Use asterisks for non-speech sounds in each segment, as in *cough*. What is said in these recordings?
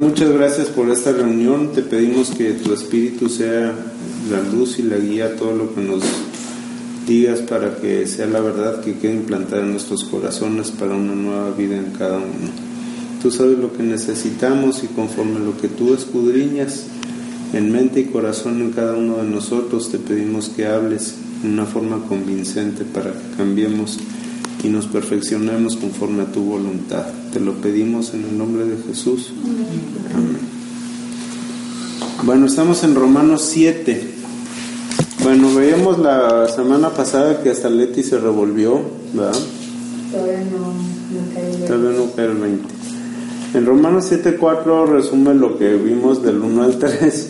Muchas gracias por esta reunión. Te pedimos que tu espíritu sea la luz y la guía a todo lo que nos digas para que sea la verdad que quede implantada en nuestros corazones para una nueva vida en cada uno. Tú sabes lo que necesitamos y conforme lo que tú escudriñas en mente y corazón en cada uno de nosotros, te pedimos que hables en una forma convincente para que cambiemos y nos perfeccionemos conforme a tu voluntad. Te lo pedimos en el nombre de Jesús. Amén. Bueno, estamos en Romanos 7. Bueno, veíamos la semana pasada que hasta Leti se revolvió, ¿verdad? Todavía no, no caí. Todavía no cae el 20. En Romanos 7.4 resume lo que vimos del 1 al 3.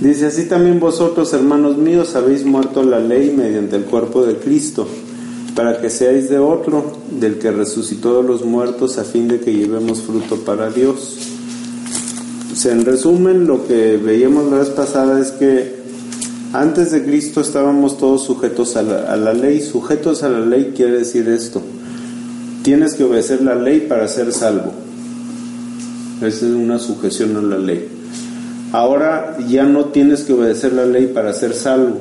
Dice, así también vosotros, hermanos míos, habéis muerto la ley mediante el cuerpo de Cristo, para que seáis de otro, del que resucitó de los muertos, a fin de que llevemos fruto para Dios. Sea, en resumen, lo que veíamos la vez pasada es que antes de Cristo estábamos todos sujetos a la, a la ley. Sujetos a la ley quiere decir esto. Tienes que obedecer la ley para ser salvo. Esa es una sujeción a la ley. Ahora ya no tienes que obedecer la ley para ser salvo,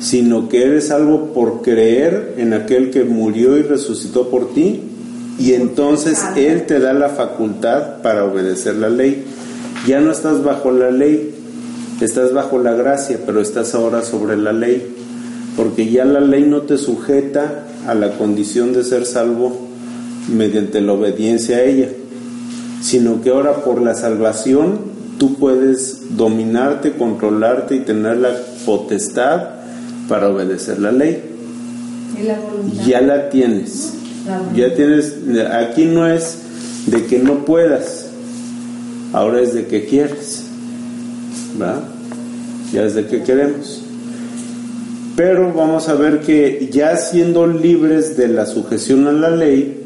sino que eres salvo por creer en aquel que murió y resucitó por ti, y entonces Él te da la facultad para obedecer la ley. Ya no estás bajo la ley, estás bajo la gracia, pero estás ahora sobre la ley, porque ya la ley no te sujeta a la condición de ser salvo mediante la obediencia a ella, sino que ahora por la salvación tú puedes dominarte, controlarte y tener la potestad para obedecer la ley. Ya la tienes. Ya tienes, aquí no es de que no puedas, ahora es de que quieres. Ya es de que queremos. Pero vamos a ver que ya siendo libres de la sujeción a la ley,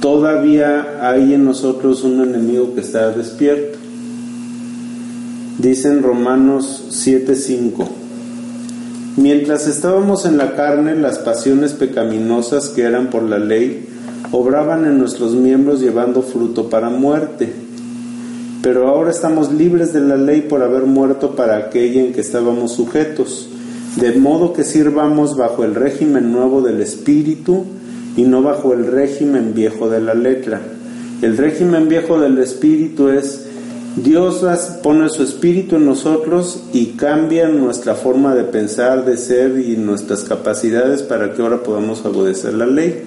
todavía hay en nosotros un enemigo que está despierto. Dice en Romanos 7:5, mientras estábamos en la carne, las pasiones pecaminosas que eran por la ley obraban en nuestros miembros llevando fruto para muerte. Pero ahora estamos libres de la ley por haber muerto para aquella en que estábamos sujetos, de modo que sirvamos bajo el régimen nuevo del Espíritu y no bajo el régimen viejo de la letra. El régimen viejo del Espíritu es Dios pone su espíritu en nosotros y cambia nuestra forma de pensar, de ser y nuestras capacidades para que ahora podamos obedecer la ley.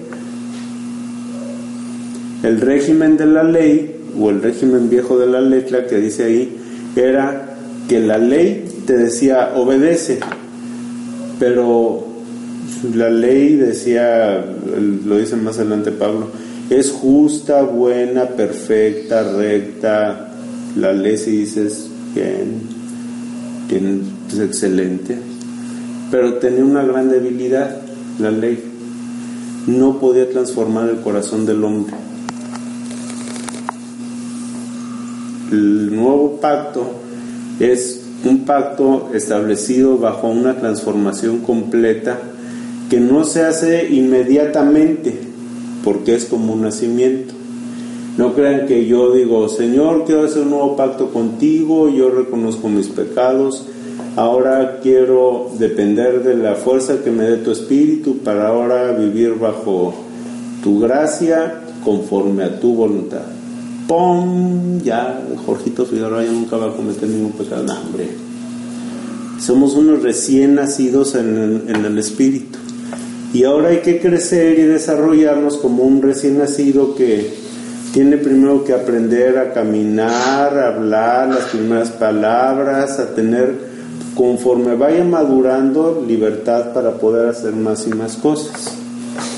El régimen de la ley o el régimen viejo de la letra que dice ahí era que la ley te decía obedece, pero la ley decía, lo dice más adelante Pablo, es justa, buena, perfecta, recta. La ley si dices bien, bien, es excelente, pero tenía una gran debilidad, la ley. No podía transformar el corazón del hombre. El nuevo pacto es un pacto establecido bajo una transformación completa que no se hace inmediatamente porque es como un nacimiento. No crean que yo digo, Señor, quiero hacer un nuevo pacto contigo, yo reconozco mis pecados, ahora quiero depender de la fuerza que me dé tu espíritu para ahora vivir bajo tu gracia conforme a tu voluntad. ¡Pum! Ya, Jorgito Figueroa ya nunca va a cometer ningún pecado. No, hombre. Somos unos recién nacidos en en el espíritu. Y ahora hay que crecer y desarrollarnos como un recién nacido que tiene primero que aprender a caminar, a hablar las primeras palabras, a tener, conforme vaya madurando, libertad para poder hacer más y más cosas.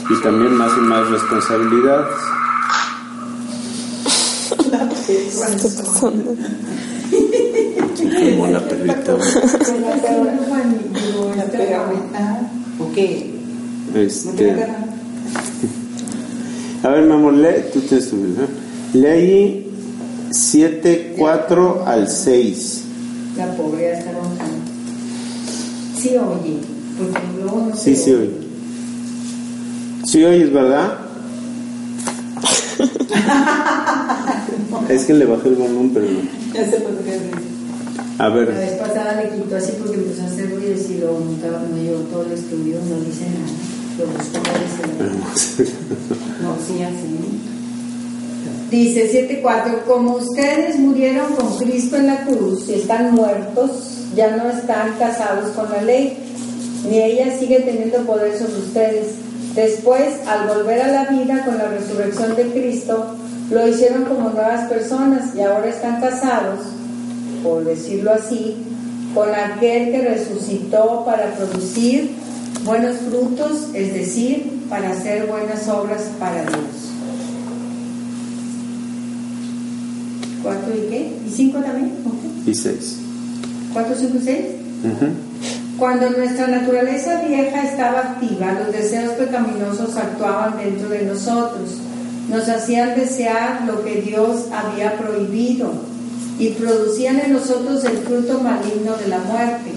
Y también más y más responsabilidades. Como la perrita. Ok. Este, a ver, mi amor, lee, tú tienes tu Biblia. Lee ahí 7, 4 al 6. La pobre está roncando. Sí oye, porque luego no Sí, sí, oye. Sí, oyes, ¿verdad? es que le bajé el volumen, pero no. Ya sé por qué. A La ver, vez pasada le quitó así porque empezó a hacer ruidos y lo montaba, no llevó todo el estudio, no dice nada. Dice 7.4, como ustedes murieron con Cristo en la cruz y están muertos, ya no están casados con la ley, ni ella sigue teniendo poder sobre ustedes. Después, al volver a la vida con la resurrección de Cristo, lo hicieron como nuevas personas y ahora están casados, por decirlo así, con aquel que resucitó para producir buenos frutos, es decir, para hacer buenas obras para Dios. ¿Cuatro y qué? ¿Y cinco también? Y 6. ¿Cuatro, cinco y seis? Cuando nuestra naturaleza vieja estaba activa, los deseos pecaminosos actuaban dentro de nosotros, nos hacían desear lo que Dios había prohibido y producían en nosotros el fruto maligno de la muerte.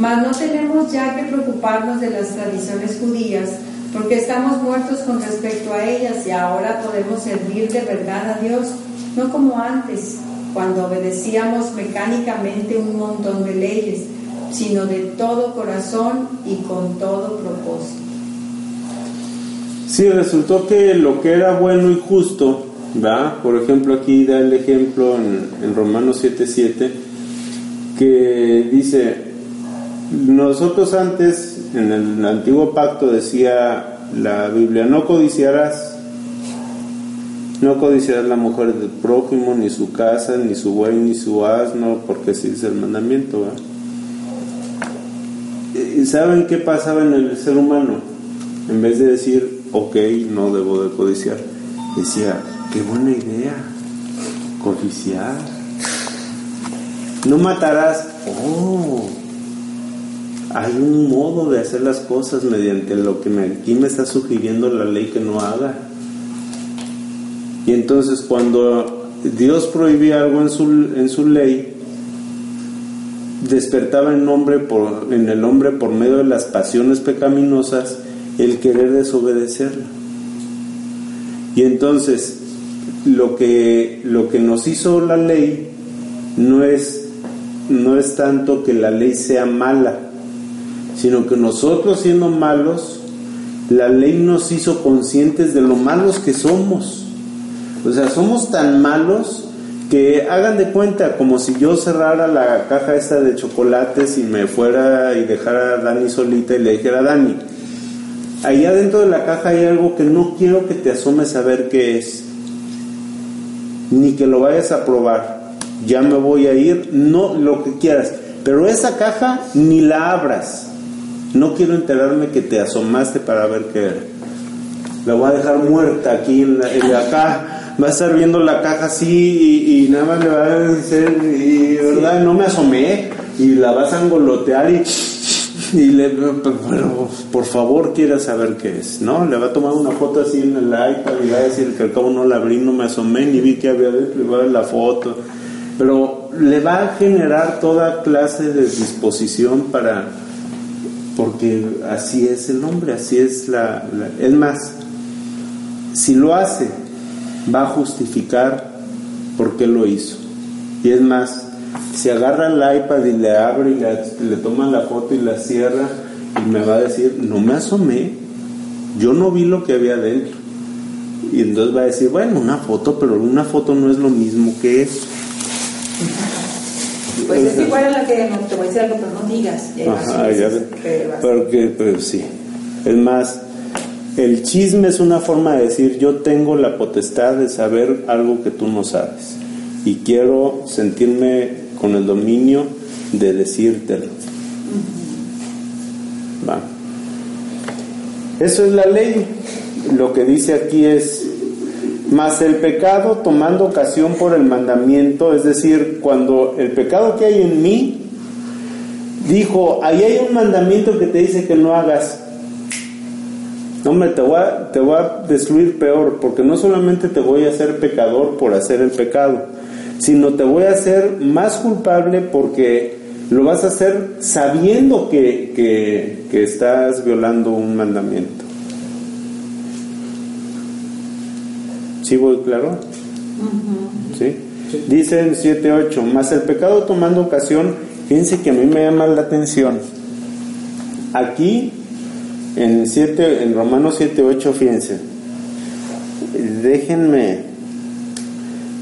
Mas no tenemos ya que preocuparnos de las tradiciones judías, porque estamos muertos con respecto a ellas y ahora podemos servir de verdad a Dios, no como antes, cuando obedecíamos mecánicamente un montón de leyes, sino de todo corazón y con todo propósito. Sí, resultó que lo que era bueno y justo, ¿va? Por ejemplo, aquí da el ejemplo en, en Romanos 7:7, que dice, nosotros antes, en el antiguo pacto decía la Biblia, no codiciarás, no codiciarás la mujer del prójimo, ni su casa, ni su buey, ni su asno, porque así dice el mandamiento. ¿Y saben qué pasaba en el ser humano? En vez de decir, ok, no debo de codiciar, decía, qué buena idea, codiciar. No matarás, oh, hay un modo de hacer las cosas mediante lo que aquí me está sugiriendo la ley que no haga. Y entonces cuando Dios prohibía algo en su, en su ley, despertaba en, hombre por, en el hombre por medio de las pasiones pecaminosas el querer desobedecerla. Y entonces lo que, lo que nos hizo la ley no es, no es tanto que la ley sea mala, sino que nosotros siendo malos, la ley nos hizo conscientes de lo malos que somos. O sea, somos tan malos que hagan de cuenta como si yo cerrara la caja esta de chocolates y me fuera y dejara a Dani solita y le dijera, Dani, ahí adentro de la caja hay algo que no quiero que te asomes a ver qué es, ni que lo vayas a probar, ya me voy a ir, no lo que quieras, pero esa caja ni la abras, no quiero enterarme que te asomaste para ver qué era. La voy a dejar muerta aquí en la, en la caja. Va a estar viendo la caja así y, y nada más le va a decir, y verdad, no me asomé, y la vas a angolotear y, y le, pero por favor quiera saber qué es, ¿no? Le va a tomar una foto así en el iPad y va a decir que al cabo no la abrí, no me asomé, ni vi que había dentro, y va a ver la foto, pero le va a generar toda clase de disposición para, porque así es el hombre, así es la, es más, si lo hace, va a justificar por qué lo hizo. Y es más, si agarra el iPad y le abre y le, toma la foto y la cierra y me va a decir, no me asomé, yo no vi lo que había dentro. Y entonces va a decir, bueno, una foto, pero una foto no es lo mismo que eso. Pues es igual a la que no, te voy a decir algo, pero no digas. Vas Ajá, ya Porque, pues sí. Es más, el chisme es una forma de decir, yo tengo la potestad de saber algo que tú no sabes. Y quiero sentirme con el dominio de decírtelo. Va. Eso es la ley. Lo que dice aquí es, Mas el pecado tomando ocasión por el mandamiento, es decir, cuando el pecado que hay en mí, dijo, ahí hay un mandamiento que te dice que no hagas. No, me te voy, a, te voy a destruir peor, porque no solamente te voy a hacer pecador por hacer el pecado, sino te voy a hacer más culpable porque lo vas a hacer sabiendo que, que estás violando un mandamiento. ¿Sí voy claro? ¿Sí? Dice en 7.8, más el pecado tomando ocasión, fíjense que a mí me llama la atención. Aquí, en, 7, en Romanos 7.8, fíjense, déjenme,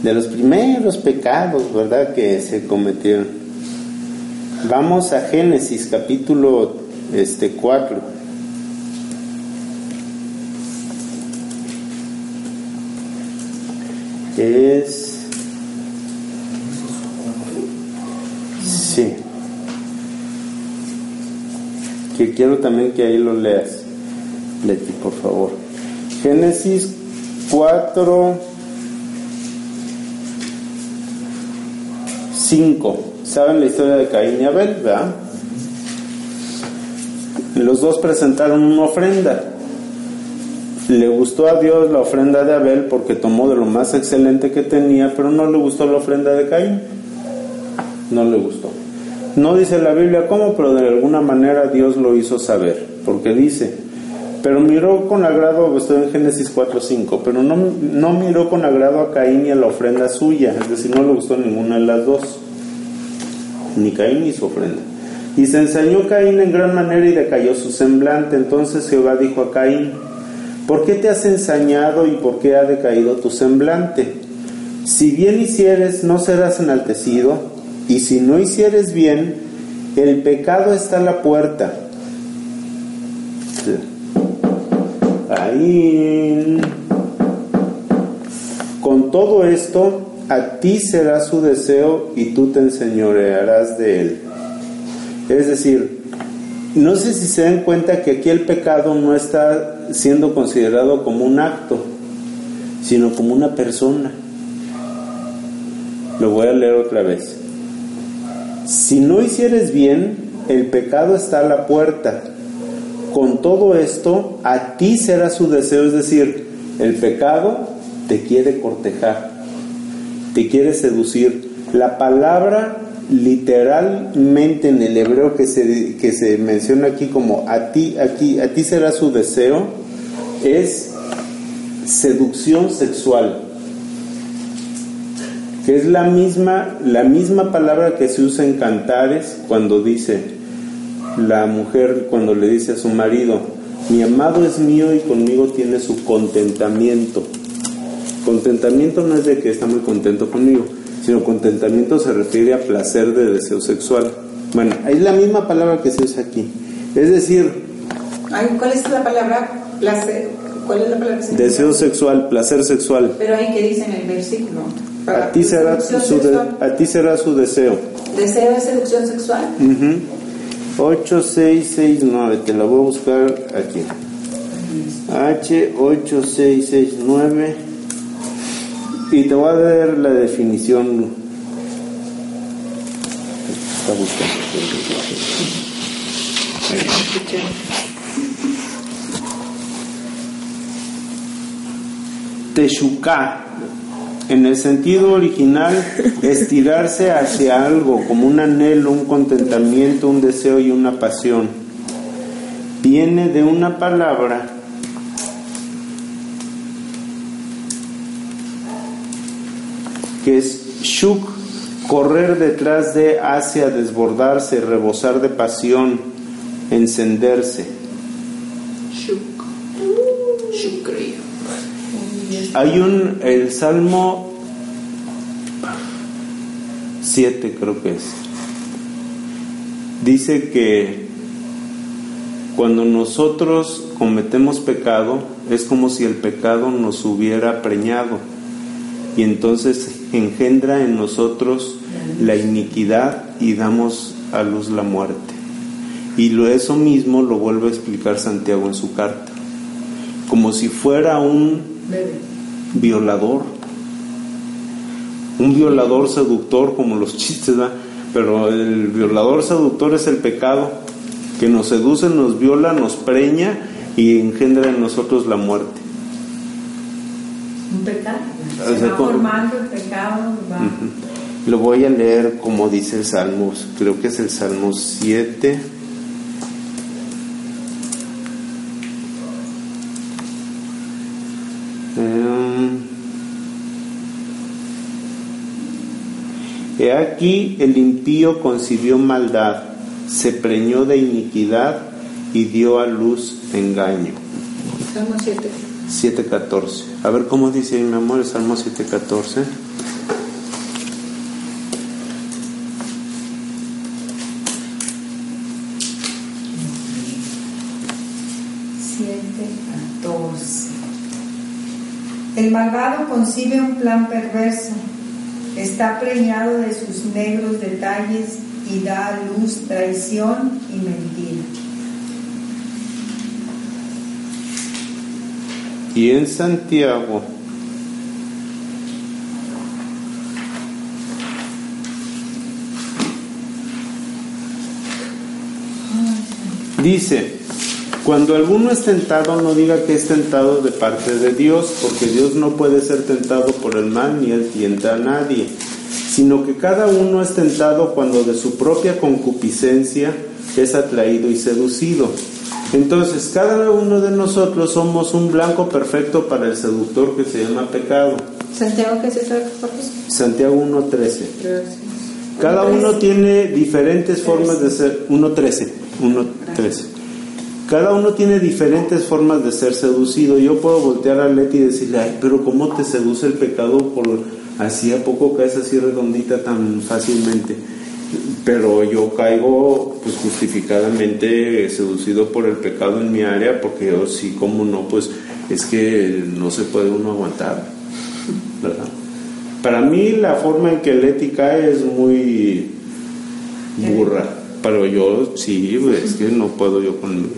de los primeros pecados, ¿verdad?, que se cometieron. Vamos a Génesis capítulo este, 4. Es... Sí. Que quiero también que ahí lo leas, Leti, por favor. Génesis 4, 5. ¿Saben la historia de Caín y Abel, verdad? Los dos presentaron una ofrenda le gustó a Dios la ofrenda de Abel porque tomó de lo más excelente que tenía, pero no le gustó la ofrenda de Caín. No le gustó. No dice la Biblia cómo, pero de alguna manera Dios lo hizo saber, porque dice, pero miró con agrado, estoy en Génesis 4.5, pero no, no miró con agrado a Caín y a la ofrenda suya, es decir, no le gustó ninguna de las dos, ni Caín ni su ofrenda. Y se ensañó Caín en gran manera y decayó su semblante. Entonces Jehová dijo a Caín, ¿Por qué te has ensañado y por qué ha decaído tu semblante? Si bien hicieres, no serás enaltecido, y si no hicieres bien, el pecado está a la puerta. Ahí. Con todo esto, a ti será su deseo y tú te enseñorearás de él. Es decir, no sé si se dan cuenta que aquí el pecado no está siendo considerado como un acto, sino como una persona. Lo voy a leer otra vez. Si no hicieres bien, el pecado está a la puerta. Con todo esto, a ti será su deseo, es decir, el pecado te quiere cortejar, te quiere seducir. La palabra literalmente en el hebreo que se, que se menciona aquí como a ti, aquí, a ti será su deseo, es seducción sexual, que es la misma, la misma palabra que se usa en cantares cuando dice la mujer, cuando le dice a su marido, mi amado es mío y conmigo tiene su contentamiento. Contentamiento no es de que está muy contento conmigo, sino contentamiento se refiere a placer de deseo sexual. Bueno, es la misma palabra que se usa aquí. Es decir... ¿Cuál es la palabra placer? ¿Cuál es la palabra? Deseo sexual, placer sexual. Pero ahí que dice en el versículo. A ti, será su a ti será su deseo. ¿Deseo es seducción sexual? Uh 8, 6, 6, 9. Te la voy a buscar aquí. H, 8, 6, 6, 9. Y te voy a dar la definición. Está buscando. Teshuka, en el sentido original, estirarse hacia algo, como un anhelo, un contentamiento, un deseo y una pasión. Viene de una palabra que es shuk, correr detrás de, hacia, desbordarse, rebosar de pasión, encenderse. Shuk. Hay un, el Salmo 7 creo que es, dice que cuando nosotros cometemos pecado, es como si el pecado nos hubiera preñado y entonces engendra en nosotros la iniquidad y damos a luz la muerte. Y lo eso mismo lo vuelve a explicar Santiago en su carta, como si fuera un violador. Un violador seductor como los chistes, ¿verdad? Pero el violador seductor es el pecado que nos seduce, nos viola, nos preña y engendra en nosotros la muerte. Un pecado. O Se sea, va formando el pecado, va. Lo voy a leer como dice el Salmo, creo que es el Salmo 7. He aquí el impío concibió maldad, se preñó de iniquidad y dio a luz engaño. Salmo 7. 7.14. A ver cómo dice mi amor el Salmo 7.14. Siete, catorce. El malvado concibe un plan perverso, está preñado de sus negros detalles y da a luz traición y mentira. Y en Santiago, dice, cuando alguno es tentado, no diga que es tentado de parte de Dios, porque Dios no puede ser tentado por el mal ni él tienta a nadie, sino que cada uno es tentado cuando de su propia concupiscencia es atraído y seducido. Entonces, cada uno de nosotros somos un blanco perfecto para el seductor que se llama pecado. Santiago, ¿qué es eso? Santiago 1.13. Gracias. Cada uno tiene diferentes formas de ser, 1.13, 1.13. Cada uno tiene diferentes formas de ser seducido. Yo puedo voltear a Leti y decirle, ay, pero ¿cómo te seduce el pecado por así a poco caes así redondita tan fácilmente? Pero yo caigo pues justificadamente seducido por el pecado en mi área porque yo sí, como no, pues es que no se puede uno aguantar, ¿verdad? Para mí la forma en que Leti cae es muy burra, pero yo sí, es que no puedo yo conmigo,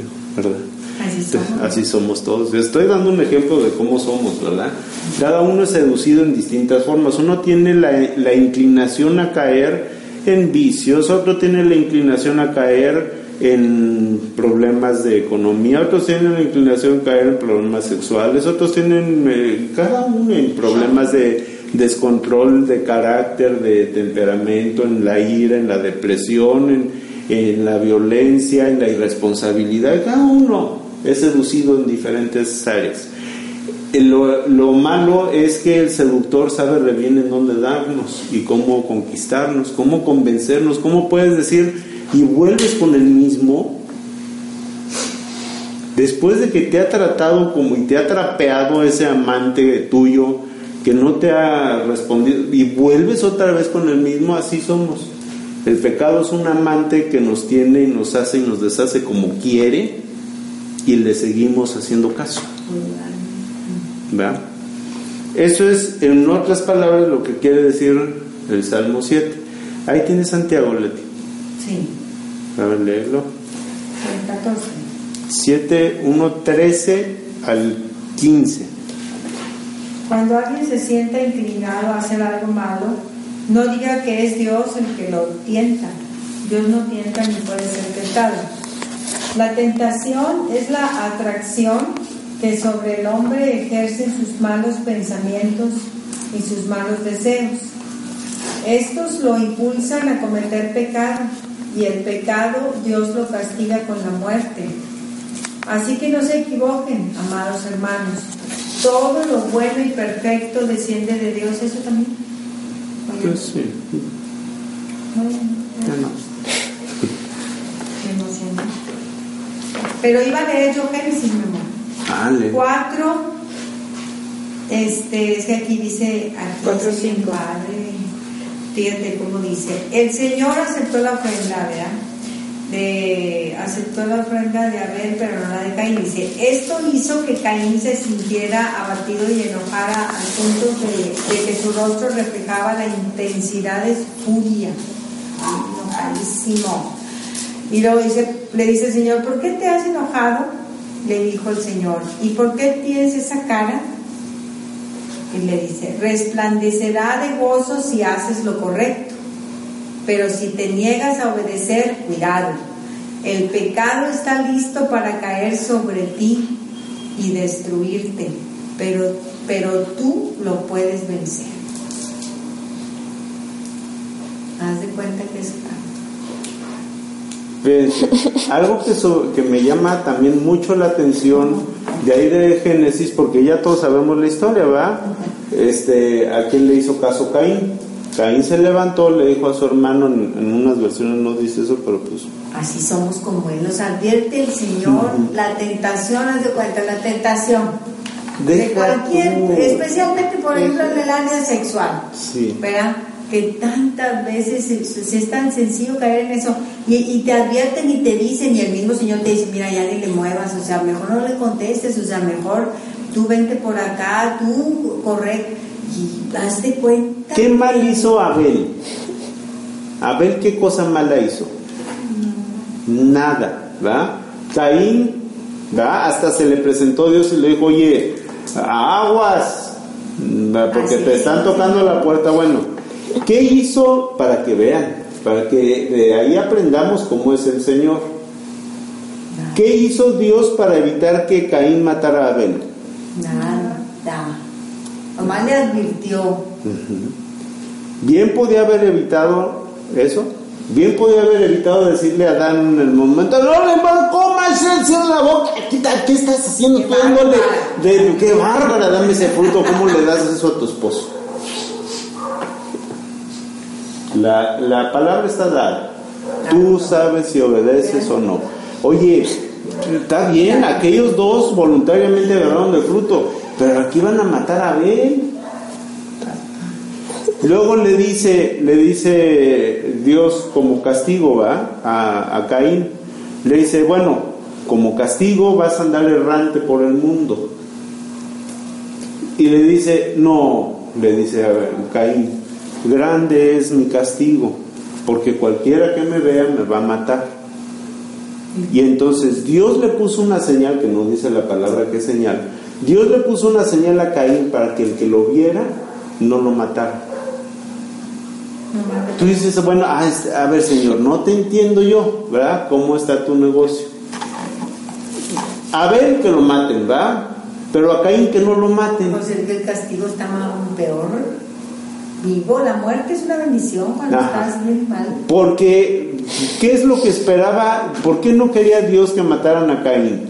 ¿verdad? Así somos. Así somos todos. Estoy dando un ejemplo de cómo somos, ¿verdad? Cada uno es seducido en distintas formas. Uno tiene la, la inclinación a caer en vicios, otro tiene la inclinación a caer en problemas de economía, otros tienen la inclinación a caer en problemas sexuales, otros tienen eh, cada uno en problemas de descontrol de carácter, de temperamento, en la ira, en la depresión, en, en la violencia, en la irresponsabilidad. Cada uno es seducido en diferentes áreas. Eh, Lo, lo malo es que el seductor sabe re bien en dónde darnos y cómo conquistarnos, cómo convencernos, cómo puedes decir y vuelves con el mismo después de que te ha tratado como y te ha trapeado ese amante tuyo que no te ha respondido y vuelves otra vez con el mismo, así somos. El pecado es un amante que nos tiene y nos hace y nos deshace como quiere y le seguimos haciendo caso. ¿Verdad? Eso es, en otras palabras, lo que quiere decir el Salmo 7. Ahí tiene Santiago, Leti. Sí, A ver, léelo. el 14. 7, 1, 13 al 15. Cuando alguien se sienta inclinado a hacer algo malo, no diga que es Dios el que lo tienta. Dios no tienta ni puede ser tentado. La tentación es la atracción que sobre el hombre ejercen sus malos pensamientos y sus malos deseos. Estos lo impulsan a cometer pecado y el pecado Dios lo castiga con la muerte. Así que no se equivoquen, amados hermanos. Todo lo bueno y perfecto desciende de Dios. Eso también. Pues sí. Bueno. Pero iba a leer yo Génesis, mi amor. 4, este, es que aquí dice, aquí Cuatro, dice cinco. padre, fíjate cómo dice, el Señor aceptó la ofrenda, ¿verdad? De, aceptó la ofrenda de Abel, pero no la de Caín. Dice, esto hizo que Caín se sintiera abatido y enojara al punto de, que su rostro reflejaba la intensidad de su furia. Enojadísimo. Y luego dice, le dice Señor, ¿por qué te has enojado? Le dijo el Señor, ¿y por qué tienes esa cara? y le dice, resplandecerá de gozo si haces lo correcto, pero si te niegas a obedecer, cuidado, el pecado está listo para caer sobre ti y destruirte, pero, pero tú lo puedes vencer. Haz de cuenta que es Pues, algo que, so- que me llama también mucho la atención de ahí de Génesis, porque ya todos sabemos la historia, ¿verdad? Este, ¿A quién le hizo caso Caín? Caín se levantó, le dijo a su hermano, en, en unas versiones no dice eso, pero pues Así somos como Él. Nos advierte el Señor la tentación, haz de cuenta, la tentación. De cualquier, tú. especialmente por ejemplo en el área sexual. sí. ¿Verdad? Que tantas veces es, tan sencillo caer en eso. Y, y te advierten y te dicen, y el mismo Señor te dice, mira, ya ni le muevas, o sea, mejor no le contestes, o sea, mejor tú vente por acá, tú corre. Y haz de cuenta. ¿Qué mal hizo Abel? Abel, ¿qué cosa mala hizo? Nada, ¿verdad? Caín, ¿verdad? Hasta se le presentó Dios y le dijo, oye, aguas, porque Así te es. están tocando la puerta. Bueno, ¿qué hizo para que vean? Para que de ahí aprendamos cómo es el Señor. ¿Qué hizo Dios para evitar que Caín matara a Abel? Nada. Nomás le advirtió. Bien podía haber evitado eso. Bien podía haber evitado decirle a Adán en el momento, no le comas, cierra la boca, ¿qué, estás haciendo? Qué Tú bárbara. de, qué bárbara, dame ese fruto, ¿cómo le das eso a tu esposo? La, la palabra está dada. Tú sabes si obedeces o no. Oye, está bien, aquellos dos voluntariamente agarraron el fruto, pero aquí van a matar a Abel. Luego le dice, le dice Dios como castigo, ¿va? A, a Caín. Le dice, bueno, como castigo vas a andar errante por el mundo. Y le dice, no, le dice a Caín, grande es mi castigo, porque cualquiera que me vea me va a matar. Y entonces Dios le puso una señal, que no dice la palabra que señal, Dios le puso una señal a Caín para que el que lo viera no lo matara. Tú dices, bueno, ah, a ver Señor, no te entiendo yo, ¿verdad? ¿Cómo está tu negocio? A ver que lo maten, ¿verdad? Pero a Caín que no lo maten. Pues es que el castigo está más peor. Vivo, la muerte es una bendición cuando Ajá. estás bien mal. Porque, ¿qué es lo que esperaba? ¿Por qué no quería Dios que mataran a Caín?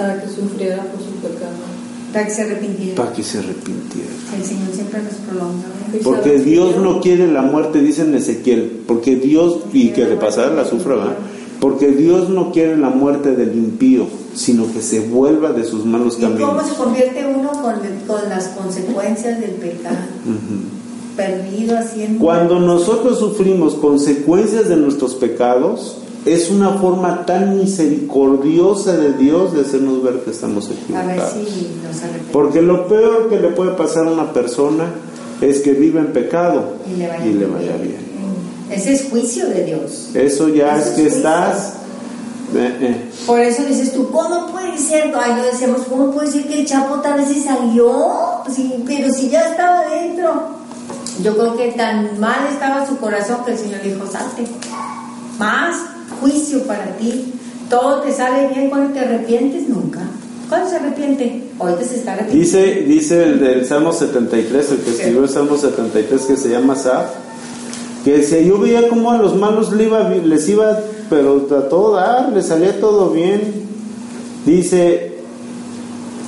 Para que sufriera por su pecado. Para que se arrepintiera. Para que se arrepintiera. El Señor siempre nos prolonga. Porque Dios no quiere la muerte, dice en Ezequiel. Porque Dios, y que de pasada la sufra, ¿verdad? Porque Dios no quiere la muerte del impío, sino que se vuelva de sus malos ¿Y cómo caminos. se convierte uno con, con las consecuencias del pecado? Perdido haciendo. Cuando nosotros sufrimos consecuencias de nuestros pecados, es una forma tan misericordiosa de Dios de hacernos ver que estamos A ver equivocados. si nos arrepentimos. Porque lo peor que le puede pasar a una persona es que vive en pecado Y le vaya, y le vaya bien. Ese es juicio de Dios. Eso ya Eso es que es estás... eh, eh. Por eso dices tú, ¿cómo puede ser? Ay, no decíamos, ¿cómo puede ser que el Chapo tal vez se salió? Sí, pero si ya estaba dentro. Yo creo que tan mal estaba su corazón que el Señor dijo, salte. Más juicio para ti. Todo te sale bien cuando te arrepientes, nunca. ¿Cuándo se arrepiente? Ahorita se está arrepintiendo. Dice, dice el del Salmo 73, el que escribió el Salmo 73, que se llama Saf, que decía, yo veía como a los malos iba les iba, pero a todo dar, les salía todo bien. Dice,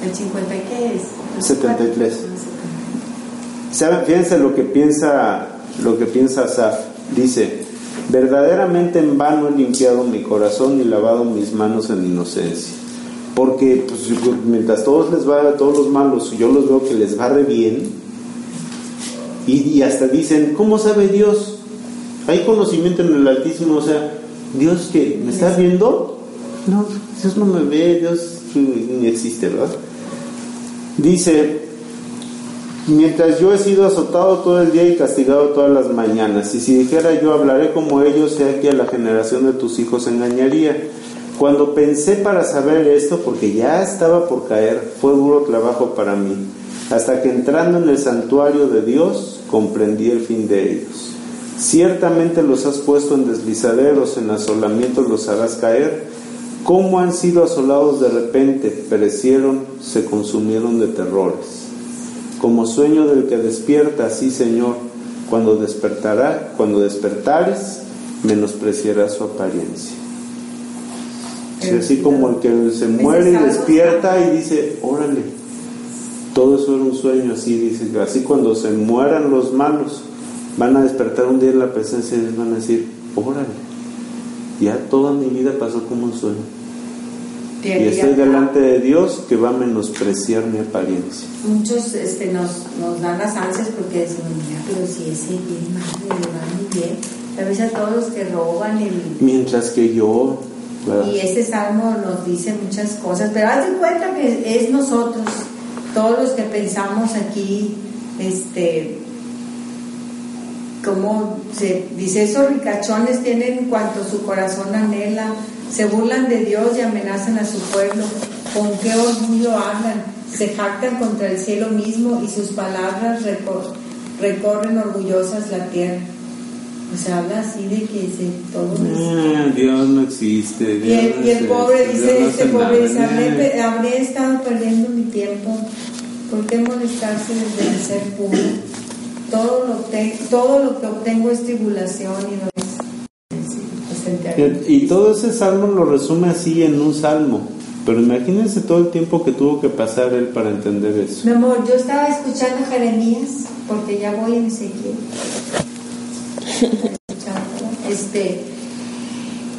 ¿El 50 qué es? 73. Ah, ¿saben? Fíjense lo que piensa, lo que piensa Saf. Dice, verdaderamente en vano he limpiado mi corazón y lavado mis manos en inocencia. Porque pues, mientras todos les va a todos los malos, yo los veo que les va re bien. Y, y hasta dicen, ¿cómo sabe Dios? Hay conocimiento en el Altísimo, o sea, Dios que me está viendo, no, Dios no me ve, Dios ni existe, ¿verdad? Dice, mientras yo he sido azotado todo el día y castigado todas las mañanas, y si dijera yo hablaré como ellos, sé que a la generación de tus hijos engañaría. Cuando pensé para saber esto, porque ya estaba por caer, fue duro trabajo para mí, hasta que entrando en el santuario de Dios, comprendí el fin de ellos. Ciertamente los has puesto en deslizaderos, en asolamientos los harás caer. ¿Cómo han sido asolados de repente? Perecieron, se consumieron de terrores. Como sueño del que despierta, así Señor, cuando despertará, cuando despertares, menospreciará su apariencia. Sí, así como el que se muere y despierta y dice, órale, todo eso era un sueño, así dice, así cuando se mueran los malos, van a despertar un día en la presencia de Dios, van a decir, órale, ya toda mi vida pasó como un sueño. Y estoy delante de Dios que va a menospreciar mi apariencia. Muchos este, nos, nos dan las ansias porque decimos, mira, pero si ese bien madre le va muy bien. A veces a todos los que roban el... Mientras que yo, ¿verdad? Y este salmo nos dice muchas cosas, pero haz de cuenta que es nosotros, todos los que pensamos aquí, este, como se dice, esos ricachones tienen cuanto su corazón anhela, se burlan de Dios y amenazan a su pueblo, con qué orgullo hablan, se jactan contra el cielo mismo y sus palabras recor- recorren orgullosas la tierra. O sea, habla así de que se, todo es... Ah, Dios no existe. Y el, no y el es pobre dice, no este hace pobre dice, habré, estado perdiendo mi tiempo, ¿por qué molestarse desde el ser puro? Todo lo, te- todo lo que obtengo es tribulación y no. Y todo ese salmo lo resume así en un salmo. Pero imagínense todo el tiempo que tuvo que pasar él para entender eso. Mi amor, yo estaba escuchando Jeremías, porque ya voy en Ezequiel. Este,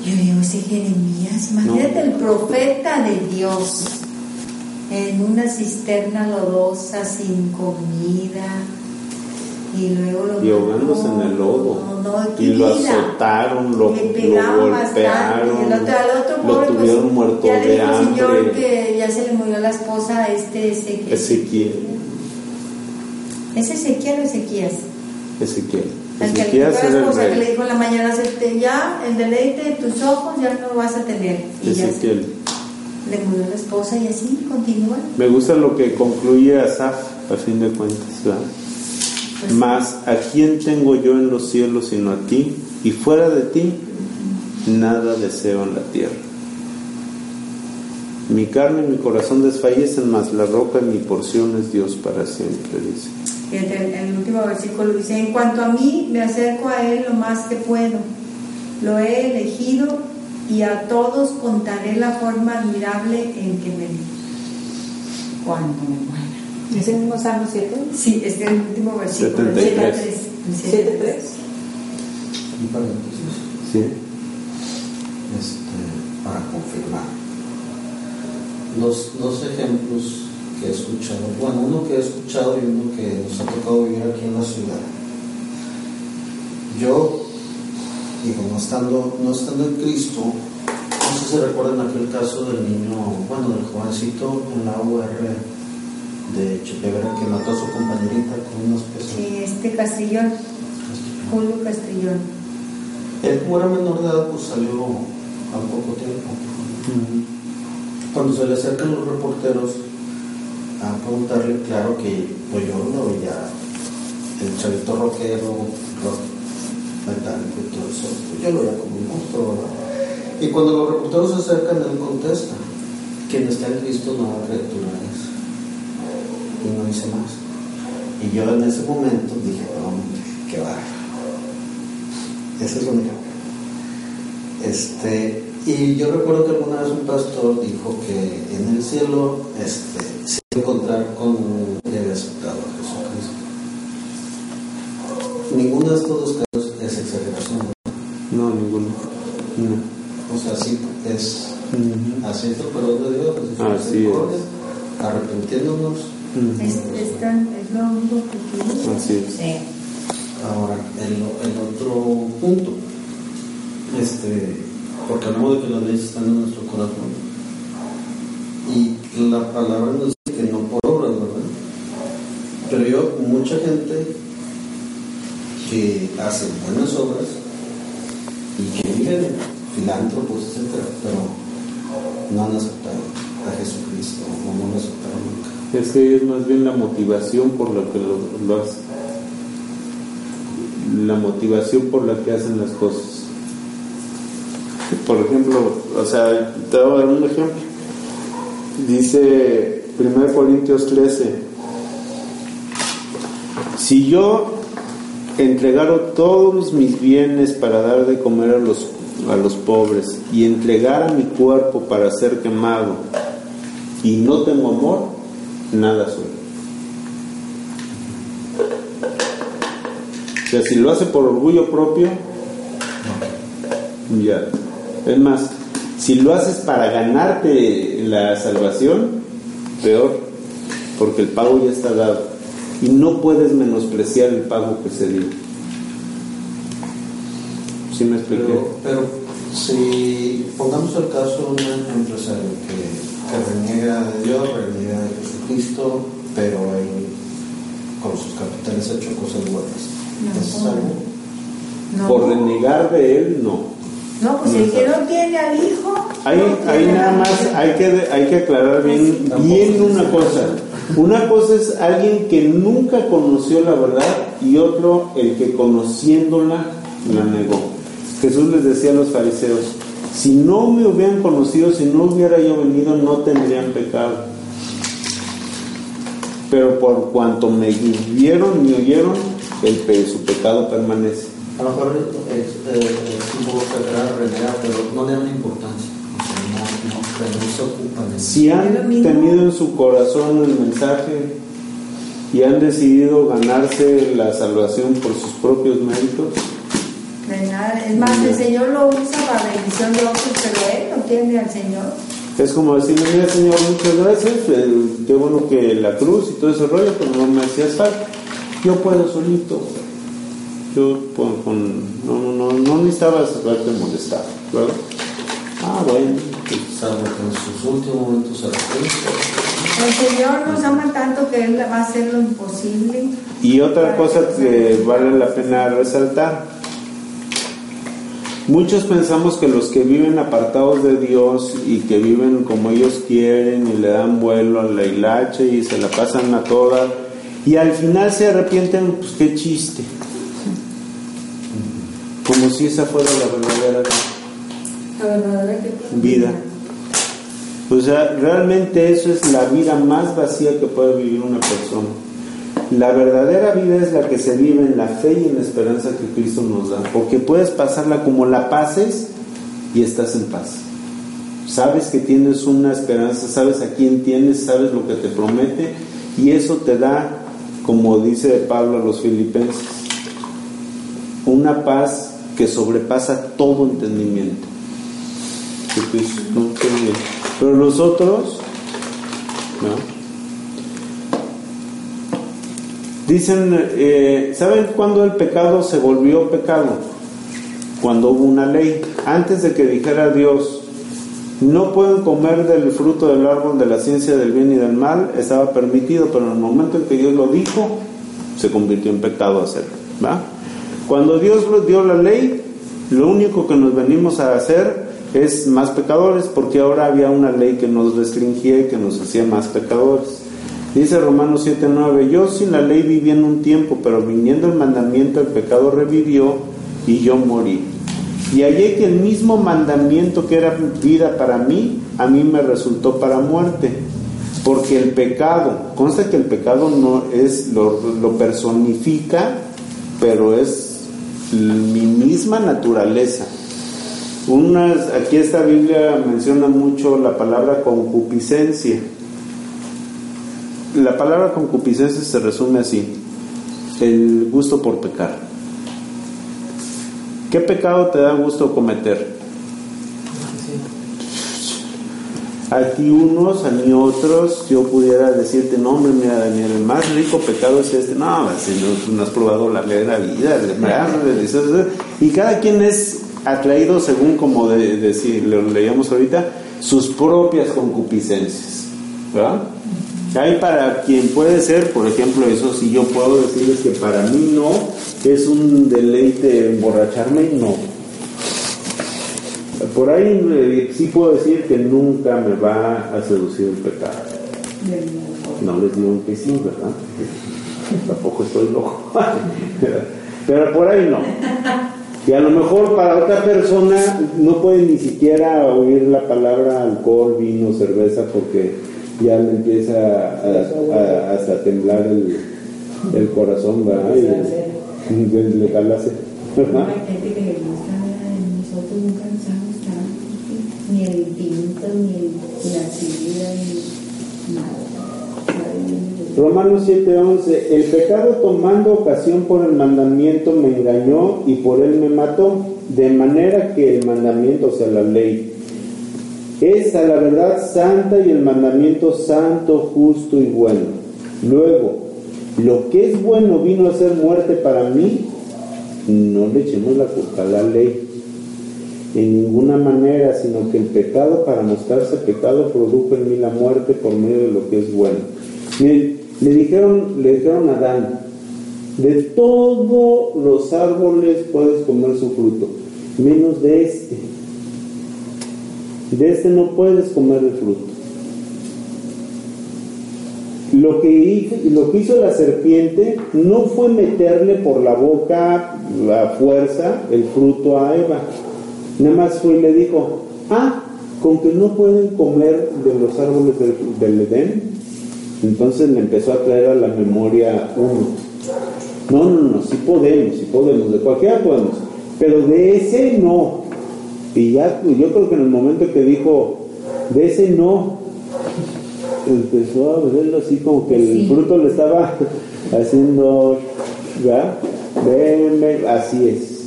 yo digo, ese Jeremías, imagínate el profeta de Dios en una cisterna lodosa, sin comida, y luego lo Y ahogándose en el lodo. No, no, y lo azotaron, lo, Le lo golpearon, el otro, al otro lo pobre, pues, tuvieron muerto ya de el Señor hambre. que ya se le murió la esposa a este Ezequiel. Ezequiel. ¿Es Ezequiel o Ezequías? Ezequiel. El que le Ezequiel dijo la esposa que le dijo en la mañana, "Se te- ya el deleite de tus ojos ya no lo vas a tener. Y ya se- Ezequiel. le murió la esposa y así continúa. Me gusta lo que concluye Asaf, a fin de cuentas. ¿verdad? Mas, ¿a quién tengo yo en los cielos sino a ti? Y fuera de ti, nada deseo en la tierra. Mi carne y mi corazón desfallecen, mas la roca y mi porción es Dios para siempre, dice. El, el último versículo dice, en cuanto a mí, me acerco a Él lo más que puedo. Lo he elegido y a todos contaré la forma admirable en que me cuando me muera. ¿Es el mismo Salmo 7? Sí, es el último versículo. el 73. 73, el 7.3. Un paréntesis, ¿Sí? este, para confirmar. Los dos ejemplos que he escuchado, bueno, uno que he escuchado y uno que nos ha tocado vivir aquí en la ciudad. Yo, digo, no estando, no estando en Cristo, no sé si recuerdan aquel caso del niño, bueno, del jovencito en la UR de Chepevera que mató a su compañerita con unas pesas. Sí, este Castrillón, Julio Castrillón. Él, como era menor de edad, pues salió al poco tiempo. Cuando se le acercan los reporteros a preguntarle, claro que pues yo lo veía, el chavito rockero, rock metálico y todo eso, pues yo lo veía como un monstruo. Y cuando los reporteros se acercan, él contesta, quien está en Cristo nueva criatura es. No más. Y yo en ese momento dije, hombre, qué bárbaro. Esa es la única. Este, y yo recuerdo que alguna vez un pastor dijo que en el cielo este, se iba a encontrar con un que había aceptado a Jesucristo. Ninguno de estos dos casos es exageración. No, ninguno. No. O sea, sí es así es el perdón de Dios, Así es. arrepintiéndonos. Es, es, tan- es lo único que tiene. Así es. Sí. Ahora, el, el otro punto, este, porque hablamos de que las leyes están en nuestro corazón. Y la palabra nos dice que no por obras, ¿verdad? Pero yo, mucha gente que hace buenas obras y que viven filántropos, etcétera, pero no han aceptado a Jesucristo o no lo aceptaron nunca. Es que es más bien la motivación por la que lo, lo hacen. La motivación por la que hacen las cosas. Por ejemplo, o sea, te voy a dar un ejemplo. Dice 1 Corintios 13, si yo entregara todos mis bienes para dar de comer a los, a los pobres y entregara mi cuerpo para ser quemado y no tengo amor, nada soy. O sea, si lo hace por orgullo propio, ya. Es más, si lo haces para ganarte la salvación, peor, porque el pago ya está dado y no puedes menospreciar el pago que se dio. ¿Sí me expliqué? Pero, pero si pongamos el caso de un empresario que, que reniega de Dios, reniega de Jesucristo, pero ahí con sus capitales ha hecho cosas buenas. No, ¿Es pobre. algo? No, Por renegar de él, no. no, pues el que no tiene al hijo. Ahí, no ahí tiene nada más hay que, hay que aclarar bien, bien una cosa. Una cosa es alguien que nunca conoció la verdad y otro el que conociéndola la negó. Jesús les decía a los fariseos, si no me hubieran conocido, si no hubiera yo venido, no tendrían pecado. Pero por cuanto me vieron y oyeron, el pe- su pecado permanece. A lo mejor es, eh, es un poco renegar, pero no le dan importancia. O sea, no, no, pero no se ocupan de. Si han tenido en su corazón el mensaje y han decidido ganarse la salvación por sus propios méritos, De nada. Es más, el Señor lo usa para bendición de otros, pero él no tiene al Señor. Es como decirle, mira Señor, muchas gracias, eh, qué bueno que la cruz y todo ese rollo, pero no me hacías falta. Yo puedo solito. Yo con, con- no, no, no, no necesitabas verte molestar, ¿verdad? Ah, bueno. Salvo que en sus últimos momentos arrepiente. El Señor nos ama tanto que Él va a hacer lo imposible. Y otra cosa que vale la pena resaltar. Muchos pensamos que los que viven apartados de Dios y que viven como ellos quieren y le dan vuelo a la hilacha y se la pasan a toda y al final se arrepienten, pues qué chiste. Como si esa fuera la verdadera vida. O sea, realmente eso es la vida más vacía que puede vivir una persona. La verdadera vida es la que se vive en la fe y en la esperanza que Cristo nos da. Porque puedes pasarla como la pases y estás en paz. Sabes que tienes una esperanza, sabes a quién tienes, sabes lo que te promete y eso te da, como dice Pablo a los filipenses, una paz que sobrepasa todo entendimiento. Bien. Pero los otros, ¿no? Dicen, eh, ¿saben cuándo el pecado se volvió pecado? Cuando hubo una ley. Antes de que dijera Dios, no pueden comer del fruto del árbol de la ciencia del bien y del mal, estaba permitido, pero en el momento en que Dios lo dijo, se convirtió en pecado hacerlo. ¿va? Cuando Dios nos dio la ley, lo único que nos venimos a hacer es más pecadores, porque ahora había una ley que nos restringía y que nos hacía más pecadores. Dice Romanos 7:9, yo sin la ley viví en un tiempo, pero viniendo el mandamiento el pecado revivió y yo morí. Y hallé que el mismo mandamiento que era vida para mí, a mí me resultó para muerte. Porque el pecado, consta que el pecado no es, lo, lo personifica, pero es mi misma naturaleza. Aquí esta Biblia menciona mucho la palabra concupiscencia. La palabra concupiscencia se resume así, el gusto por pecar. ¿Qué pecado te da gusto cometer? Aquí unos, a mí otros, yo pudiera decirte, no hombre, mira Daniel, el más rico pecado es este, no, si no, no has probado la verdadera vida, ¿verdad? y cada quien es atraído según como de, decir, lo leíamos ahorita, sus propias concupiscencias, ¿verdad? Hay para quien puede ser, por ejemplo, eso sí yo puedo decirles que para mí no es un deleite emborracharme, no. por ahí eh, sí puedo decir que nunca me va a seducir el pecado. No les digo que sí, ¿verdad? Tampoco estoy loco. *laughs* Pero por ahí no. Y a lo mejor para otra persona no puede ni siquiera oír la palabra alcohol, vino, cerveza, porque ya le empieza a, a- hasta a temblar el, el corazón, ¿verdad? Y le, le jala. Hay gente que le gusta, nosotros nunca pensamos tanto, ni el tinto, ni la sidra, ni nada. Romanos 7:11, el pecado tomando ocasión por el mandamiento me engañó y por él me mató, de manera que el mandamiento, o sea, la ley, es a la verdad santa y el mandamiento santo, justo y bueno. Luego, lo que es bueno vino a ser muerte para mí, no le echemos la culpa a la ley en ninguna manera, sino que el pecado para mostrarse pecado produjo en mí la muerte por medio de lo que es bueno. Miren, le dijeron, le dijeron a Adán, de todos los árboles puedes comer su fruto, menos de este. De este no puedes comer el fruto. Lo que, hizo, lo que hizo la serpiente no fue meterle por la boca la fuerza el fruto a Eva. Nada más fue y le dijo, ah, con que no pueden comer de los árboles del, Edén. Entonces le empezó a traer a la memoria uno. No, no, no, sí podemos, sí podemos, de cualquiera podemos, pero de ese no. Y ya, yo creo que en el momento que dijo, de ese no, empezó a verlo así como que el Sí. fruto le estaba haciendo, ¿verdad? Ven, ven, así es.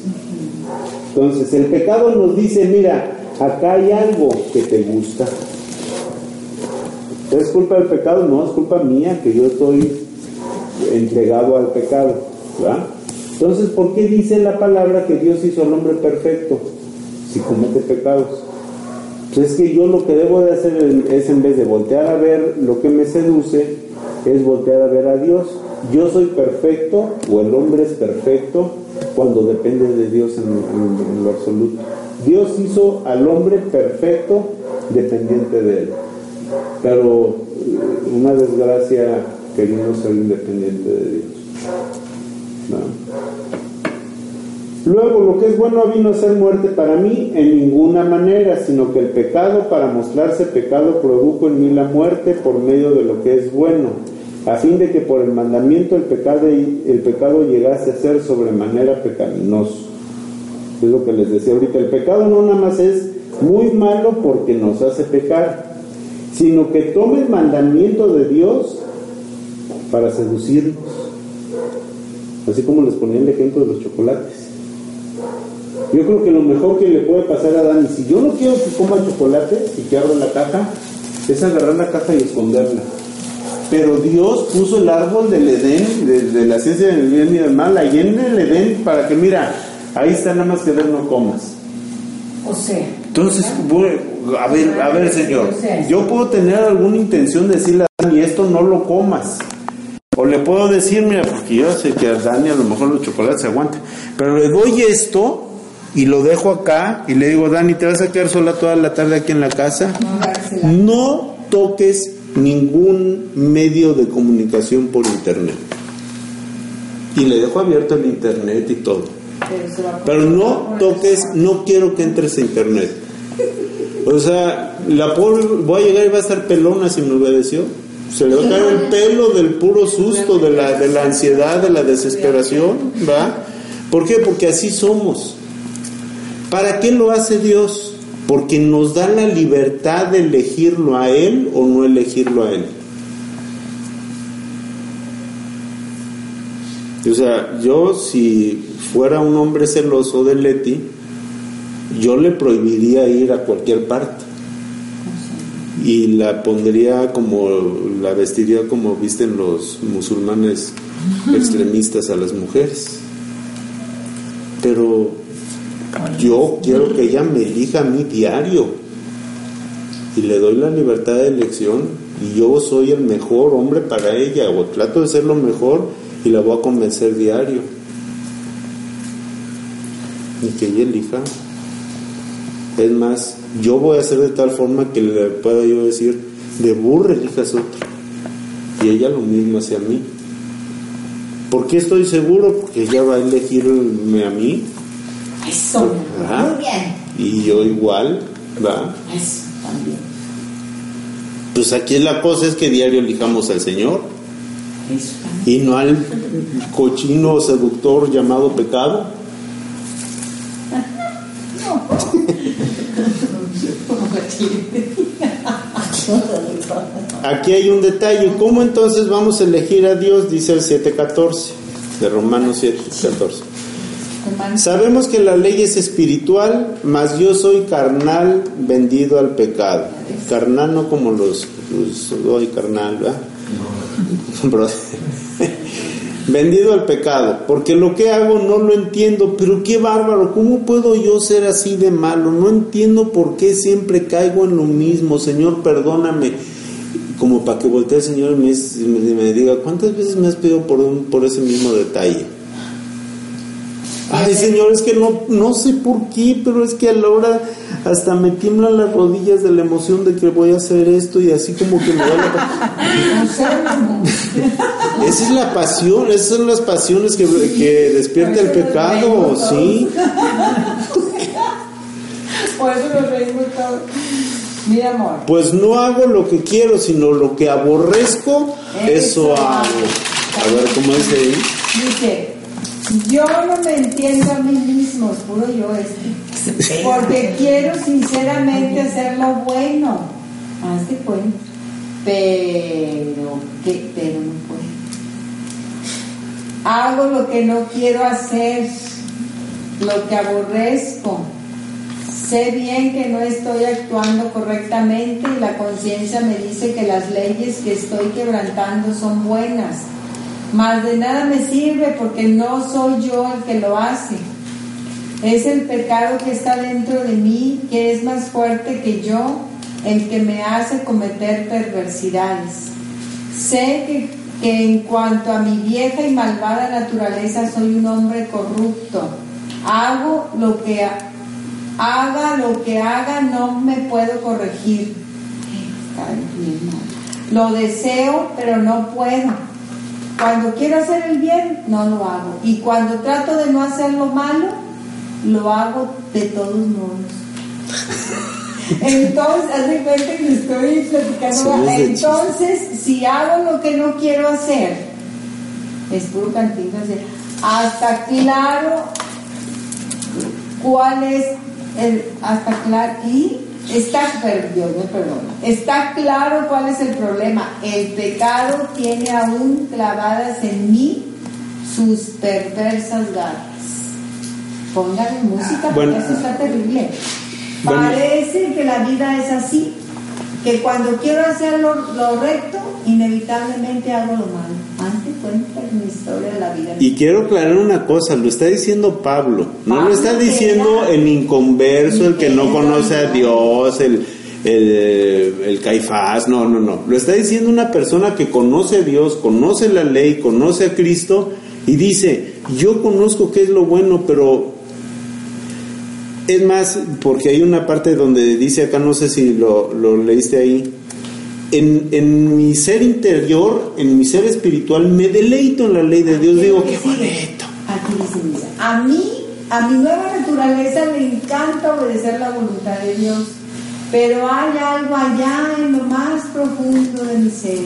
Entonces, el pecado nos dice, mira, acá hay algo que te gusta. ¿Es culpa del pecado? No, es culpa mía que yo estoy entregado al pecado. ¿verdad? Entonces, ¿por qué dice la palabra que Dios hizo al hombre perfecto si comete pecados? Es que yo lo que debo de hacer es en vez de voltear a ver lo que me seduce, es voltear a ver a Dios. Yo soy perfecto o el hombre es perfecto cuando depende de Dios en, lo absoluto. Dios hizo al hombre perfecto dependiente de él. Pero eh, una desgracia queriendo ser independiente de Dios. Luego, lo que es bueno vino a ser muerte para mí en ninguna manera, sino que el pecado, para mostrarse pecado, produjo en mí la muerte por medio de lo que es bueno, a fin de que por el mandamiento el pecado, el pecado llegase a ser sobremanera pecaminoso. Es lo que les decía ahorita, el pecado no nada más es muy malo porque nos hace pecar, sino que toma el mandamiento de Dios para seducirnos. Así como les ponía el ejemplo de los chocolates. Yo creo que lo mejor que le puede pasar a Dani, si yo no quiero que coma chocolate y que abra la caja, es agarrar la caja y esconderla. Pero Dios puso el árbol del Edén, de, de la ciencia del bien y del mal, ahí en el Edén, para que mira, ahí está nada más que ver, no comas. O sea, Entonces, bueno, a ver, a ver, señor, yo puedo tener alguna intención de decirle a Dani, esto no lo comas. O le puedo decir, mira, porque yo sé que a Dani a lo mejor los chocolates se aguantan, pero le doy esto y lo dejo acá y le digo, Dani, ¿te vas a quedar sola toda la tarde aquí en la casa? no toques ningún medio de comunicación por internet. Y le dejo abierto el internet y todo. Pero no toques, no quiero que entres a internet. O sea, la pobre voy a llegar y va a estar pelona si me obedeció. Se le va a caer el pelo del puro susto, de la, de la ansiedad, de la desesperación, ¿va? ¿Por qué? Porque así somos. ¿Para qué lo hace Dios? Porque nos da la libertad de elegirlo a Él o no elegirlo a Él. O sea, yo si fuera un hombre celoso de Leti, yo le prohibiría ir a cualquier parte. Y la pondría como, la vestiría como visten los musulmanes extremistas a las mujeres. Pero yo quiero que ella me elija a mí diario. Y le doy la libertad de elección. Y yo soy el mejor hombre para ella. O trato de ser lo mejor y la voy a convencer diario. Y que ella elija. Es más, yo voy a hacer de tal forma que le pueda yo decir, de burra elijas otro. Y ella lo mismo hacia mí. ¿Por qué estoy seguro? Porque ella va a elegirme a mí. Eso. Muy bien. Y yo igual, ¿va? Eso también. Pues aquí la cosa es que diario elijamos al Señor Eso también. y no al cochino seductor llamado pecado. Como la chile. Aquí hay un detalle. ¿Cómo entonces vamos a elegir a Dios? Dice el 7.14 de Romanos 7.14. Hermano, Sabemos que la ley es espiritual, mas yo soy carnal vendido al pecado. Carnal no como los, los hoy carnal, ¿verdad? Brother. Vendido al pecado, porque lo que hago no lo entiendo, pero qué bárbaro, ¿cómo puedo yo ser así de malo? No entiendo por qué siempre caigo en lo mismo, Señor, perdóname. Como para que voltee el Señor y me, me- me diga, ¿cuántas veces me has pedido por, un, por ese mismo detalle? Ay, Señor, es que no, no sé por qué, pero es que a la hora hasta me tiemblan las rodillas de la emoción de que voy a hacer esto y así como que me da la... *laughs* Esa es la pasión, esas son las pasiones que, que despierta el pecado, ¿sí? Por eso nos reímos todos. Mira, amor. Pues no hago lo que quiero, sino lo que aborrezco, eso Eso hago. A ver, ¿cómo dice ahí? Dice, yo no me entiendo a mí mismo, puro yo este, porque quiero sinceramente hacer lo bueno, haz de cuenta, pero, ¿qué? pero no puedo. Hago lo que no quiero hacer, lo que aborrezco. Sé bien que no estoy actuando correctamente y la conciencia me dice que las leyes que estoy quebrantando son buenas. Mas de nada me sirve porque no soy yo el que lo hace. Es el pecado que está dentro de mí, que es más fuerte que yo, el que me hace cometer perversidades. Sé que, que en cuanto a mi vieja y malvada naturaleza soy un hombre corrupto. Hago lo que ha- haga lo que haga, no me puedo corregir. Lo deseo, pero no puedo. Cuando quiero hacer el bien, no lo hago. Y cuando trato de no hacer lo malo, lo hago de todos modos. *laughs* Entonces, haz de cuenta que estoy platicando. Entonces, si hago lo que no quiero hacer, es puro cantinflas de, hasta claro cuál es el, hasta claro, y está, pero Dios me perdona, está claro cuál es el problema. El pecado tiene aún clavadas en mí sus perversas garras. Póngale música porque esto está terrible. Bueno. Parece que la vida es así, que cuando quiero hacer lo, lo recto, inevitablemente hago lo malo. Y quiero aclarar una cosa, lo está diciendo Pablo, no lo está diciendo el inconverso, el que no conoce a Dios, el, el, el caifás, no, no, no. Lo está diciendo una persona que conoce a Dios, conoce la ley, conoce a Cristo y dice, yo conozco qué es lo bueno, pero es más, porque hay una parte donde dice acá, no sé si lo, lo leíste ahí, en, en mi ser interior, en mi ser espiritual, me deleito en la ley de Dios, digo, qué bonito. Aquí dice, dice, a mí, a mi nueva naturaleza le encanta obedecer la voluntad de Dios, pero hay algo allá en lo más profundo de mi ser,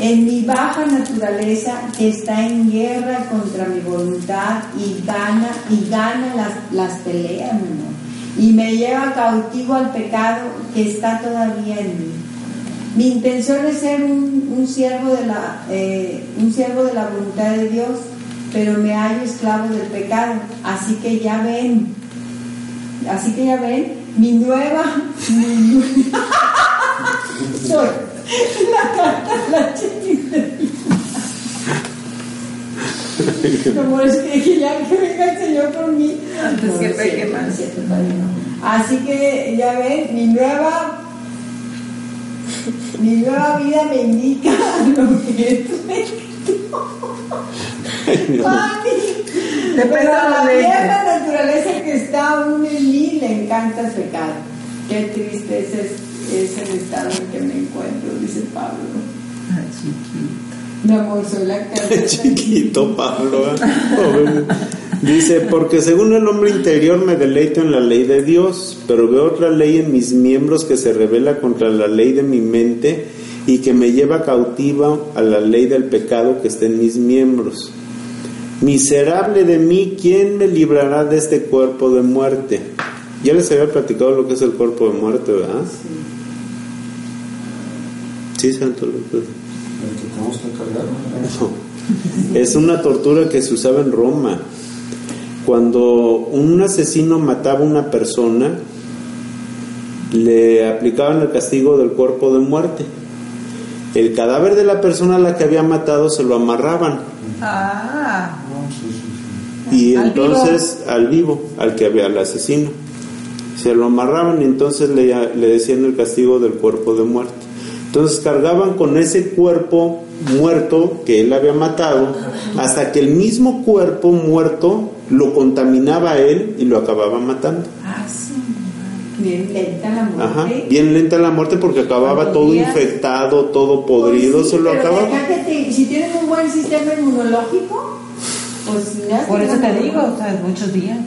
en mi baja naturaleza que está en guerra contra mi voluntad y gana, y gana las, las peleas, mi amor, y me lleva cautivo al pecado que está todavía en mí. Mi intención es ser un, un siervo de la eh, un siervo de la voluntad de Dios, pero me hallo esclavo del pecado. Así que ya ven, así que ya ven, mi nueva, mi *laughs* soy la carta, la chiquita. Como es que, ya que venga el Señor por mí. Antes No, más. Así que ya ven, mi nueva mi nueva vida me indica lo que es recto. Mami, pero la vieja naturaleza que está aún en mí le encanta el pecado. Qué triste es, es el estado en que me encuentro, dice Pablo. Ay, chiquito. Mi amor, soy la *laughs* Chiquito Pablo. ¿eh? Dice, porque según el hombre interior me deleito en la ley de Dios, pero veo otra ley en mis miembros que se revela contra la ley de mi mente y que me lleva cautiva a la ley del pecado que está en mis miembros. Miserable de mí, ¿quién me librará de este cuerpo de muerte? Ya les había platicado lo que es el cuerpo de muerte, ¿verdad? Sí, Santo López. El que tenemos que cargar. No. Es una tortura que se usaba en Roma. Cuando un asesino mataba a una persona, le aplicaban el castigo del cuerpo de muerte. El cadáver de la persona a la que había matado se lo amarraban Ah, No, sí, sí, sí. y Al entonces al vivo, al que había al asesino, se lo amarraban y entonces le, le decían el castigo del cuerpo de muerte. Entonces cargaban con ese cuerpo muerto que él había matado hasta que el mismo cuerpo muerto lo contaminaba a él y lo acababa matando. ah, sí. Bien lenta la muerte. Ajá, bien lenta la muerte porque acababa todo infectado, todo podrido, Pues sí, se lo pero acababa. te- si tienes un buen sistema inmunológico, pues ya Por eso te digo, o sea, muchos días.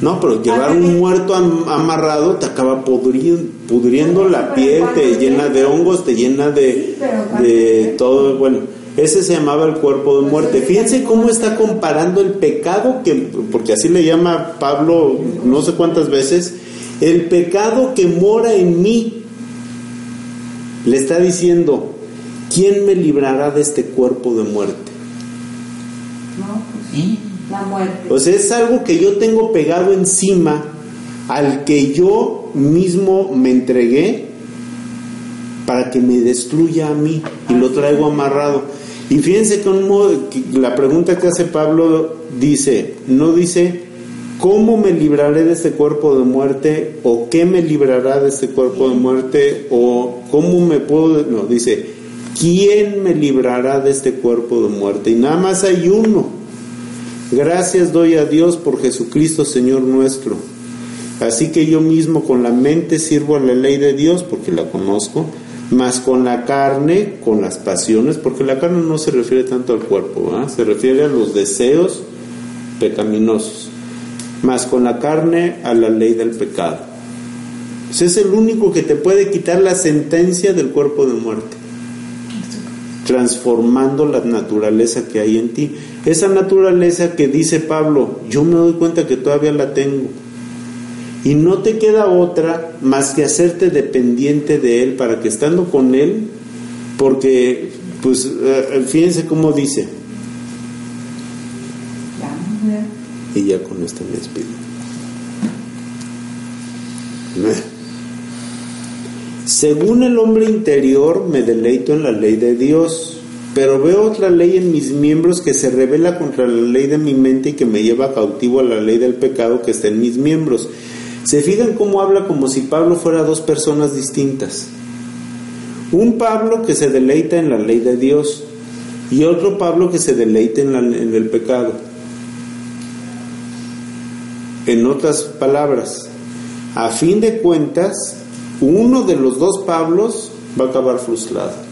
No, pero llevar un muerto am- amarrado te acaba pudriendo, pudriendo Sí, la piel, ¿cuánto te llena de hongos, te llena de, Sí, pero ¿cuánto de todo. Bueno, ese se llamaba el cuerpo de Pues muerte. Fíjense cómo está comparando el pecado, que porque así le llama Pablo no sé cuántas veces, el pecado que mora en mí. Le está diciendo, ¿quién me librará de este cuerpo de muerte? No, pues, Sí. La muerte. O sea, es algo que yo tengo pegado encima, al que yo mismo me entregué para que me destruya a mí y lo traigo amarrado. Y fíjense cómo la pregunta que hace Pablo dice, no dice, ¿cómo me libraré de este cuerpo de muerte? ¿O qué me librará de este cuerpo de muerte? ¿O cómo me puedo...? No, dice, ¿quién me librará de este cuerpo de muerte? Y nada más hay uno. Gracias doy a Dios por Jesucristo Señor nuestro. Así que yo mismo con la mente sirvo a la ley de Dios porque la conozco, más con la carne, con las pasiones, porque la carne no se refiere tanto al cuerpo, se refiere a los deseos pecaminosos, más con la carne a la ley del pecado. Ese es el único que te puede quitar la sentencia del cuerpo de muerte transformando la naturaleza que hay en ti. Esa naturaleza que dice Pablo, yo me doy cuenta que todavía la tengo. Y no te queda otra más que hacerte dependiente de Él para que estando con Él, porque, pues, eh, fíjense cómo dice, y ya con esto me despido. Según el hombre interior me deleito en la ley de Dios, pero veo otra ley en mis miembros que se revela contra la ley de mi mente y que me lleva cautivo a la ley del pecado que está en mis miembros. ¿Se fijan cómo habla como si Pablo fuera dos personas distintas? Un Pablo que se deleita en la ley de Dios y otro Pablo que se deleita en, en el pecado. En otras palabras, a fin de cuentas, uno de los dos Pablos va a acabar frustrado.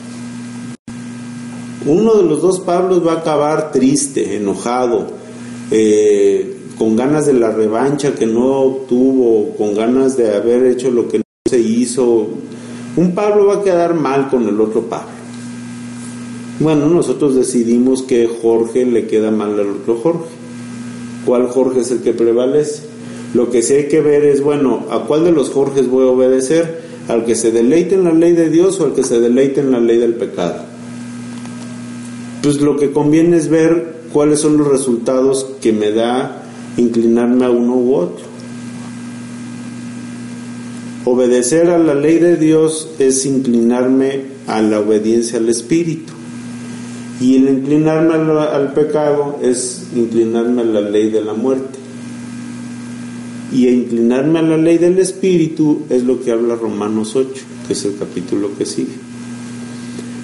Uno de los dos Pablos va a acabar triste, enojado, eh, con ganas de la revancha que no obtuvo, con ganas de haber hecho lo que no se hizo. Un Pablo va a quedar mal con el otro Pablo. Bueno, nosotros decidimos que Jorge le queda mal al otro Jorge. ¿Cuál Jorge es el que prevalece? Lo que sí hay que ver es, bueno, ¿a cuál de los Jorges voy a obedecer? ¿Al que se deleite en la ley de Dios o al que se deleite en la ley del pecado? Pues lo que conviene es ver cuáles son los resultados que me da inclinarme a uno u otro. Obedecer a la ley de Dios es inclinarme a la obediencia al Espíritu. Y el inclinarme al, al pecado es inclinarme a la ley de la muerte. Y inclinarme a la ley del Espíritu es lo que habla Romanos 8, que es el capítulo que sigue.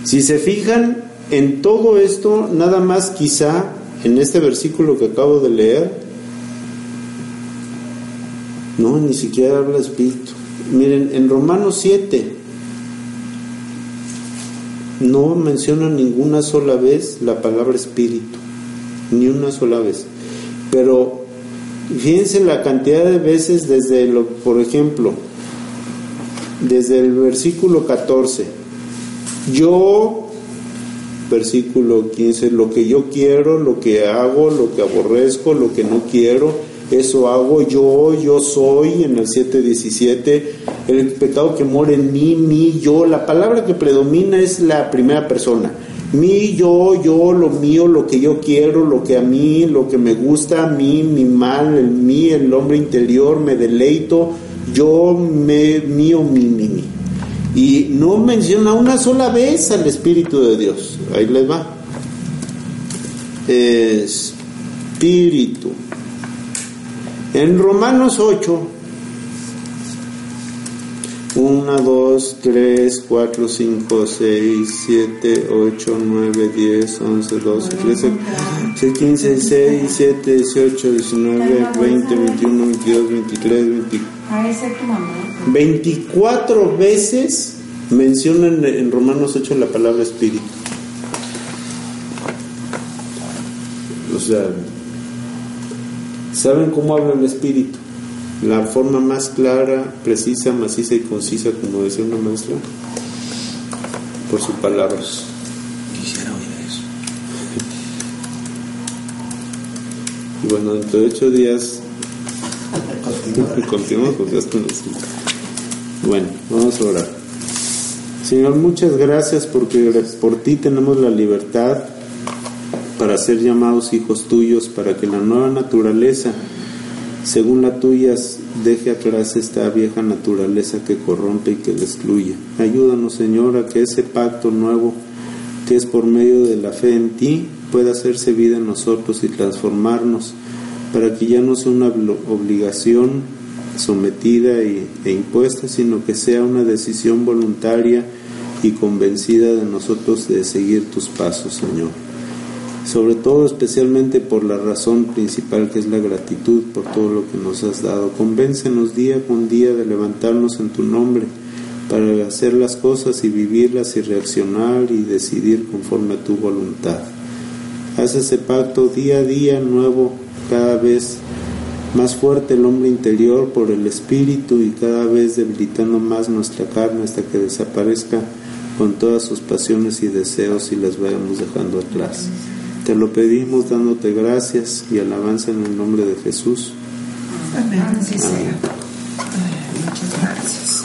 Si se fijan en todo esto, nada más quizá en este versículo que acabo de leer, No, ni siquiera habla espíritu. Miren, en Romanos 7 no menciona ninguna sola vez la palabra espíritu, ni una sola vez. Pero fíjense la cantidad de veces desde lo, por ejemplo, desde el versículo 14, yo, versículo 15, lo que yo quiero, lo que hago, lo que aborrezco, lo que no quiero, eso hago yo, yo soy, en el 7.17, el pecado que mora en mí, mí, yo, la palabra que predomina es la primera persona, mí, yo, yo, lo mío, lo que yo quiero, lo que a mí, lo que me gusta, a mí, mi mal, el mí, el hombre interior, me deleito, yo, me, mío, mi, mi, mi. Y no menciona una sola vez al Espíritu de Dios. Ahí les va. Espíritu. En Romanos 8, 1, 2, 3, 4, 5, 6, 7, 8, 9, 10, 11, 12, 13, 15, 16, 17, 18, 19, 20, 21, 22, 23, 24. 24 veces mencionan en Romanos 8 la palabra espíritu. O sea, ¿saben cómo habla el espíritu? La forma más clara, precisa, maciza y concisa, como decía una maestra, por sus palabras. Quisiera oír eso. Y bueno, dentro de ocho días continuamos porque esto no es- Bueno, vamos a orar. Señor, muchas gracias porque por ti tenemos la libertad para ser llamados hijos tuyos, para que la nueva naturaleza, según la tuya, deje atrás esta vieja naturaleza que corrompe y que destruye. Ayúdanos, Señor, a que ese pacto nuevo, que es por medio de la fe en ti, pueda hacerse vida en nosotros y transformarnos, para que ya no sea una obli- obligación sometida y- e impuesta, sino que sea una decisión voluntaria y convencida de nosotros de seguir tus pasos, Señor sobre todo especialmente por la razón principal que es la gratitud por todo lo que nos has dado. Convéncenos día con día de levantarnos en tu nombre para hacer las cosas y vivirlas y reaccionar y decidir conforme a tu voluntad. Haz ese pacto día a día nuevo, cada vez más fuerte el hombre interior por el espíritu y cada vez debilitando más nuestra carne hasta que desaparezca con todas sus pasiones y deseos y las vayamos dejando atrás. Te lo pedimos dándote gracias y alabanza en el nombre de Jesús. Amén. Muchas gracias.